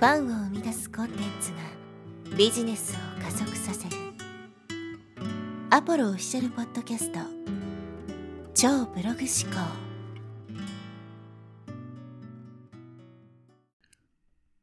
ファンを生み出すコンテンツがビジネスを加速させるアポロオフィシャルポッドキャスト超ブログ思考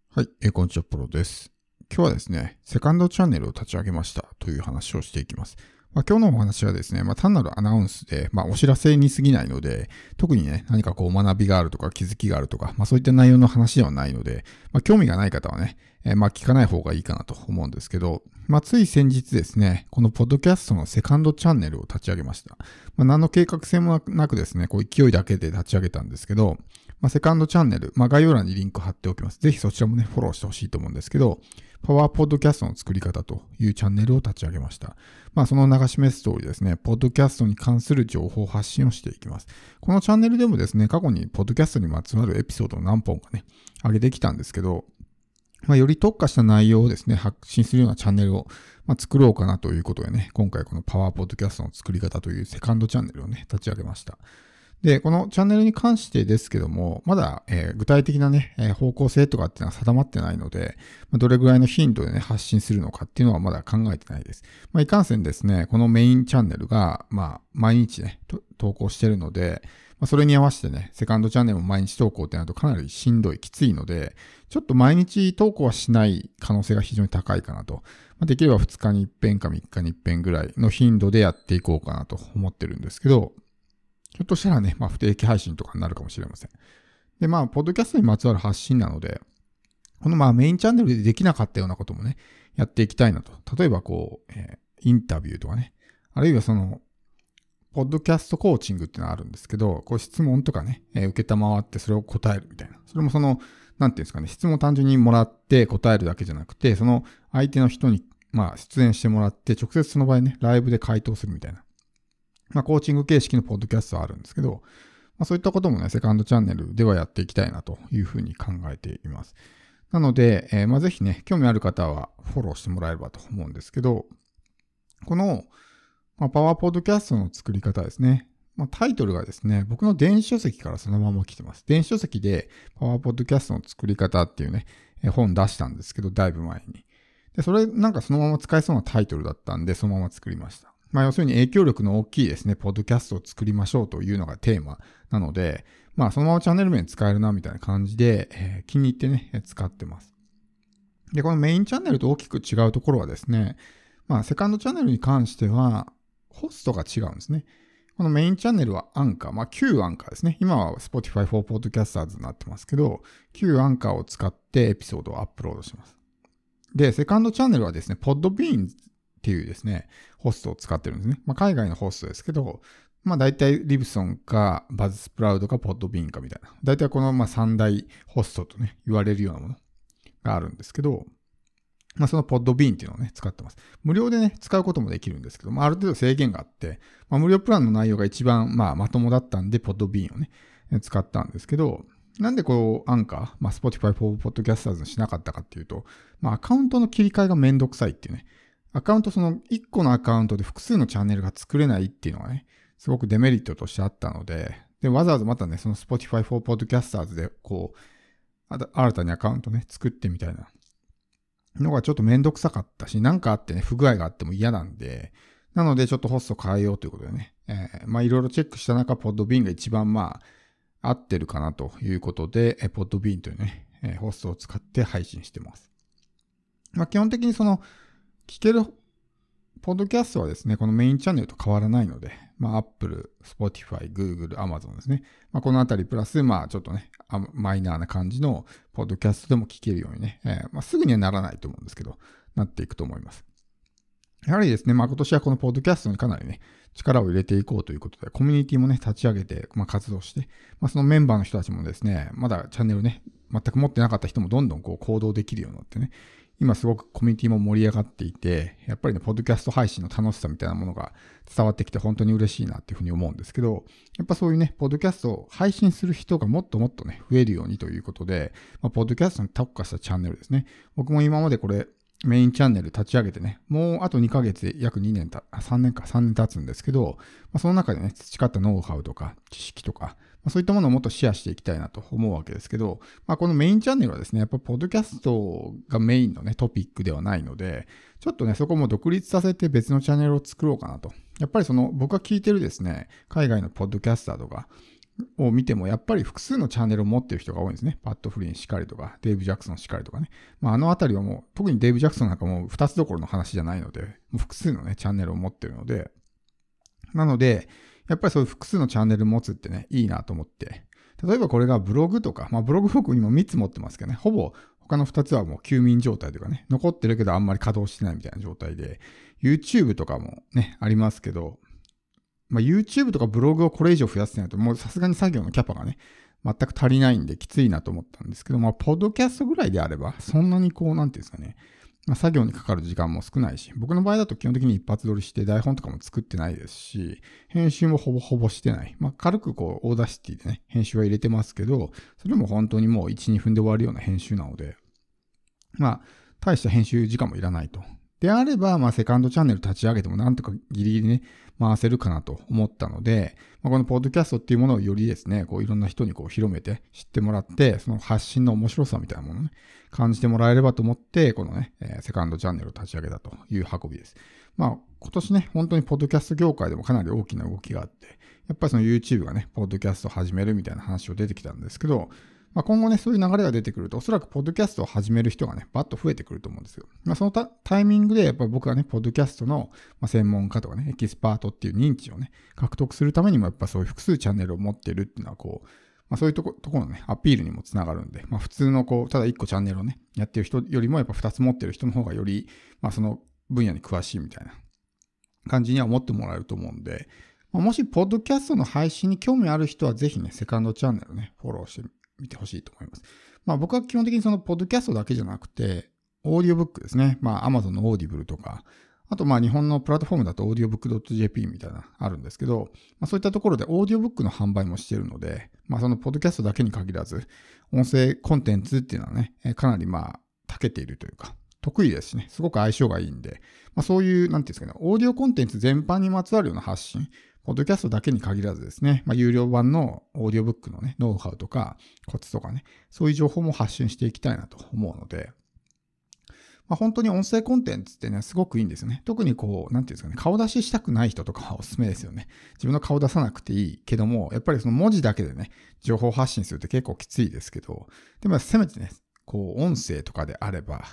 はい、えー、こんにちは、プロです。今日はですね、セカンドチャンネルを立ち上げましたという話をしていきます。まあ、今日のお話はですね、まあ、単なるアナウンスで、まあ、お知らせに過ぎないので、特にね、何かこう学びがあるとか気づきがあるとか、まあ、そういった内容の話ではないので、まあ、興味がない方はね、えー、まあ、聞かない方がいいかなと思うんですけど、まあ、つい先日ですね、このポッドキャストのセカンドチャンネルを立ち上げました。まあ、何の計画性もなくですね、こう勢いだけで立ち上げたんですけど、まあ、セカンドチャンネル、まあ、概要欄にリンク貼っておきます。ぜひそちらもね、フォローしてほしいと思うんですけど、パワーポッドキャストの作り方というチャンネルを立ち上げました。まあ、その流し目ス通りですね、ポッドキャストに関する情報発信をしていきます。このチャンネルでもですね、過去にポッドキャストにまつわるエピソードを何本かね、上げてきたんですけど、まあ、より特化した内容をですね、発信するようなチャンネルを、まあ、作ろうかなということでね、今回このパワーポッドキャストの作り方というセカンドチャンネルをね、立ち上げました。で、このチャンネルに関してですけども、まだ、えー、具体的なね、えー、方向性とかっていうのは定まってないので、まあ、どれぐらいの頻度でね、発信するのかっていうのはまだ考えてないです。まあ、いかんせんですね、このメインチャンネルが、まあ、毎日ね、投稿してるので、まあ、それに合わせてね、セカンドチャンネルも毎日投稿ってなるとかなりしんどい、きついので、ちょっと毎日投稿はしない可能性が非常に高いかなと。まあ、できれば2日に1遍か3日に1遍ぐらいの頻度でやっていこうかなと思ってるんですけど、ひょっとしたらね、まあ、不定期配信とかになるかもしれません。で、まあ、ポッドキャストにまつわる発信なので、このまあメインチャンネルでできなかったようなこともね、やっていきたいなと。例えばこう、えー、インタビューとかね、あるいはその、ポッドキャストコーチングっていうのがあるんですけど、こう質問とかね、えー、受けたまわってそれを答えるみたいな。それもその、なんていうんですかね、質問を単純にもらって答えるだけじゃなくて、その相手の人に、まあ、出演してもらって、直接その場合ね、ライブで回答するみたいな。まあ、コーチング形式のポッドキャストはあるんですけど、まあ、そういったこともね、セカンドチャンネルではやっていきたいなというふうに考えています。なので、えー、まあ、ぜひね、興味ある方はフォローしてもらえればと思うんですけど、この、まあ、パワーポッドキャストの作り方ですね。まあ、タイトルがですね、僕の電子書籍からそのまま来てます。電子書籍でパワーポッドキャストの作り方っていうね、え本出したんですけど、だいぶ前に。で、それなんかそのまま使えそうなタイトルだったんで、そのまま作りました。まあ、要するに影響力の大きいですね、ポッドキャストを作りましょうというのがテーマなので、まあ、そのままチャンネル名使えるな、みたいな感じで、えー、気に入ってね、使ってます。で、このメインチャンネルと大きく違うところはですね、まあ、セカンドチャンネルに関しては、ホストが違うんですね。このメインチャンネルはアンカー、まあ、旧アンカーですね。今は Spotify for Podcasters になってますけど、旧アンカーを使ってエピソードをアップロードします。で、セカンドチャンネルはですね、Podbean っていうですね、ホストを使ってるんですね。まあ、海外のホストですけど、まあ大体リブソンかバズスプラウドかポッドビーンかみたいな。大体このまあ3大ホストとね、言われるようなものがあるんですけど、まあそのポッドビーンっていうのをね、使ってます。無料でね、使うこともできるんですけど、まあある程度制限があって、まあ無料プランの内容が一番まあまともだったんで、ポッドビーンをね、使ったんですけど、なんでこう、アンカー、まあ Spotify for Podcasters にしなかったかっていうと、まあアカウントの切り替えがめんどくさいっていうね、アカウント、その1個のアカウントで複数のチャンネルが作れないっていうのがね、すごくデメリットとしてあったので、で、わざわざまたね、その Spotify for Podcasters で、こう、新たにアカウントね、作ってみたいなのがちょっとめんどくさかったし、なんかあってね、不具合があっても嫌なんで、なのでちょっとホスト変えようということでね、えー、まあいろいろチェックした中、Podbean が一番まあ合ってるかなということで、えー、Podbean というね、えー、ホストを使って配信してます。まあ基本的にその、聞けるポッドキャストはですね、このメインチャンネルと変わらないので、まあ、Apple、Spotify、Google、Amazon ですね。まあ、このあたりプラス、まあ、ちょっとね、マイナーな感じのポッドキャストでも聞けるようにね、えー、まあ、すぐにはならないと思うんですけど、なっていくと思います。やはりですね、まあ、今年はこのポッドキャストにかなりね、力を入れていこうということで、コミュニティもね、立ち上げて、まあ、活動して、まあ、そのメンバーの人たちもですね、まだチャンネルね、全く持ってなかった人もどんどんこう行動できるようになってね、今すごくコミュニティも盛り上がっていて、やっぱりね、ポッドキャスト配信の楽しさみたいなものが伝わってきて本当に嬉しいなっていうふうに思うんですけど、やっぱそういうね、ポッドキャストを配信する人がもっともっとね、増えるようにということで、まあ、ポッドキャストに特化したチャンネルですね。僕も今までこれ、メインチャンネル立ち上げてね、もうあと2ヶ月で約2年た、3年か3年経つんですけど、まあ、その中でね、培ったノウハウとか知識とか、そういったものをもっとシェアしていきたいなと思うわけですけど、まあ、このメインチャンネルはですね、やっぱポッドキャストがメインのね、トピックではないので、ちょっとね、そこも独立させて別のチャンネルを作ろうかなと。やっぱりその、僕が聞いてるですね、海外のポッドキャスターとか、を見ても、やっぱり複数のチャンネルを持ってる人が多いんですね。パッド・フリンしかりとか、デイブ・ジャクソンしかりとかね。まあ、あのあたりはもう、特にデイブ・ジャクソンなんかもう2つどころの話じゃないので、もう複数のね、チャンネルを持ってるので、なので、やっぱりそういう複数のチャンネル持つってね、いいなと思って。例えばこれがブログとか、まあブログ僕今3つ持ってますけどね、ほぼ他の2つはもう休眠状態というかね、残ってるけどあんまり稼働してないみたいな状態で、YouTube とかもね、ありますけど、まあ YouTube とかブログをこれ以上増やせないと、もうさすがに作業のキャパがね、全く足りないんできついなと思ったんですけど、まあ、ポッドキャストぐらいであれば、そんなにこう、なんていうんですかね、まあ、作業にかかる時間も少ないし、僕の場合だと基本的に一発撮りして台本とかも作ってないですし、編集もほぼほぼしてない。まあ、軽くこう、 Audacity でね、編集は入れてますけど、それも本当にもう1、2分で終わるような編集なので、まあ、大した編集時間もいらないと。であれば、まあ、セカンドチャンネル立ち上げてもなんとかギリギリね、回せるかなと思ったので、まあ、このポッドキャストっていうものをよりですね、こういろんな人にこう広めて知ってもらって、その発信の面白さみたいなものをね、感じてもらえればと思って、このね、えー、セカンドチャンネルを立ち上げたという運びです。まあ、今年ね、本当にポッドキャスト業界でもかなり大きな動きがあって、やっぱりその YouTube がね、ポッドキャストを始めるみたいな話を出てきたんですけど、まあ、今後ね、そういう流れが出てくると、おそらくポッドキャストを始める人がね、バッと増えてくると思うんですよ。まあ、そのタイミングで、やっぱ僕はね、ポッドキャストの専門家とかね、エキスパートっていう認知をね、獲得するためにも、やっぱそういう複数チャンネルを持ってるっていうのは、こう、まあ、そういうとこところのね、アピールにもつながるんで、まあ、普通のこう、ただ1個チャンネルをね、やってる人よりも、やっぱ2つ持ってる人の方がより、まあ、その分野に詳しいみたいな感じには思ってもらえると思うんで、ま、もし、ポッドキャストの配信に興味ある人は、ぜひね、セカンドチャンネルね、フォローしてみてほしいと思います。まあ僕は基本的にそのポッドキャストだけじゃなくて、オーディオブックですね。まあ Amazon の Audible とか、あとまあ日本のプラットフォームだと audiobook.jp みたいなあるんですけど、まあ、そういったところでオーディオブックの販売もしているので、まあそのポッドキャストだけに限らず、音声コンテンツっていうのはね、かなりまあ長けているというか、得意ですしね、すごく相性がいいんで、まあそういう、なんていうんですかね、オーディオコンテンツ全般にまつわるような発信、ポッドキャストだけに限らずですね、まあ、有料版のオーディオブックのね、ノウハウとかコツとかね、そういう情報も発信していきたいなと思うので、まあ、本当に音声コンテンツってね、すごくいいんですよね。特にこう、なんていうんですかね、顔出ししたくない人とかはおすすめですよね。自分の顔出さなくていいけども、やっぱりその文字だけでね、情報発信するって結構きついですけど、でもせめてね、こう、音声とかであれば、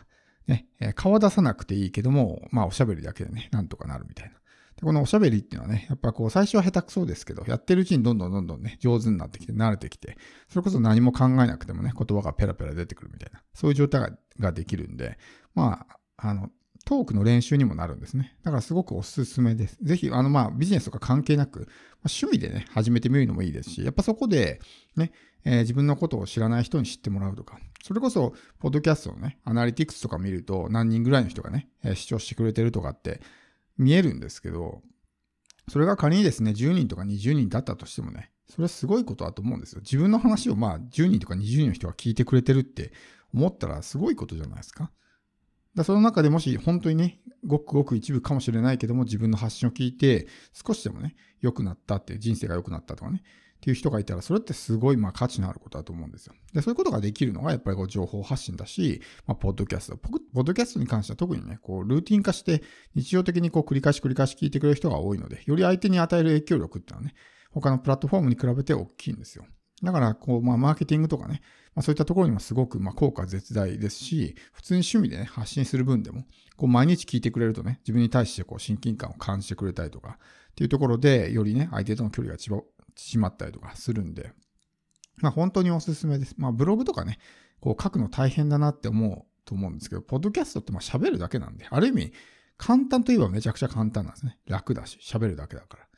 ね、顔出さなくていいけども、まあおしゃべりだけでね、なんとかなるみたいな。このおしゃべりっていうのはね、やっぱこう最初は下手くそですけど、やってるうちにどんどんどんどんね、上手になってきて、慣れてきて、それこそ何も考えなくてもね、言葉がペラペラ出てくるみたいな、そういう状態ができるんで、まあ、あの、トークの練習にもなるんですね。だからすごくおすすめです。ぜひ、あの、まあ、ビジネスとか関係なく、まあ、趣味でね、始めてみるのもいいですし、やっぱそこで、ね、えー、自分のことを知らない人に知ってもらうとか、それこそ、ポッドキャストのね、アナリティクスとか見ると、何人ぐらいの人がね、えー、視聴してくれてるとかって見えるんですけど、それが仮にですね、10人とか20人だったとしてもね、それはすごいことだと思うんですよ。自分の話をまあ10人とか20人の人が聞いてくれてるって思ったらすごいことじゃないですか。だその中でもし本当にね、ごくごく一部かもしれないけども自分の発信を聞いて少しでもね、良くなったって、人生が良くなったとかね、っていう人がいたら、それってすごいまあ価値のあることだと思うんですよ。で、そういうことができるのがやっぱりこう情報発信だし、まあ、ポッドキャスト。ポッドキャストに関しては特にね、こう、ルーティン化して日常的にこう繰り返し繰り返し聞いてくれる人が多いので、より相手に与える影響力っていうのはね、他のプラットフォームに比べて大きいんですよ。だから、こう、まあ、マーケティングとかね、まあ、そういったところにもすごく、まあ、効果絶大ですし、普通に趣味でね、発信する分でも、こう、毎日聞いてくれるとね、自分に対してこう、親近感を感じてくれたりとか、っていうところで、よりね、相手との距離がしまったりとかするんで、まあ本当におすすめです。まあブログとかね、こう書くの大変だなって思うと思うんですけど、ポッドキャストってまあ喋るだけなんで、ある意味簡単といえばめちゃくちゃ簡単なんですね。楽だし、喋るだけだから。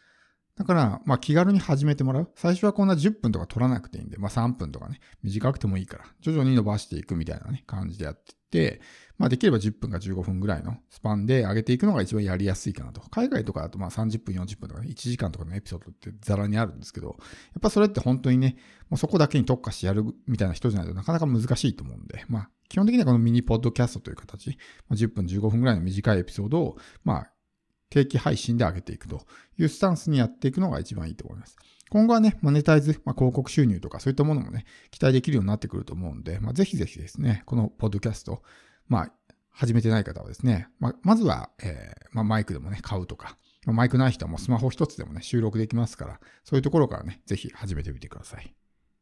だから、まあ気軽に始めてもらう。最初はこんな10分とか取らなくていいんで、まあ3分とかね、短くてもいいから、徐々に伸ばしていくみたいなね、感じでやっていって、まあできれば10分か15分ぐらいのスパンで上げていくのが一番やりやすいかなと。海外とかだとまあ30分、40分とかね、1時間とかのエピソードってザラにあるんですけど、やっぱそれって本当にね、もうそこだけに特化してやるみたいな人じゃないとなかなか難しいと思うんで、まあ基本的にはこのミニポッドキャストという形、10分、15分ぐらいの短いエピソードを、まあ定期配信で上げていくというスタンスにやっていくのが一番いいと思います。今後はね、マネタイズ、まあ、広告収入とかそういったものもね、期待できるようになってくると思うんで、まあ、ぜひぜひですね、このポッドキャスト、まあ、始めてない方はですね、まあ、まずは、えー、まあ、マイクでもね、買うとか、まあ、マイクない人はもうスマホ一つでもね、収録できますから、そういうところからね、ぜひ始めてみてください。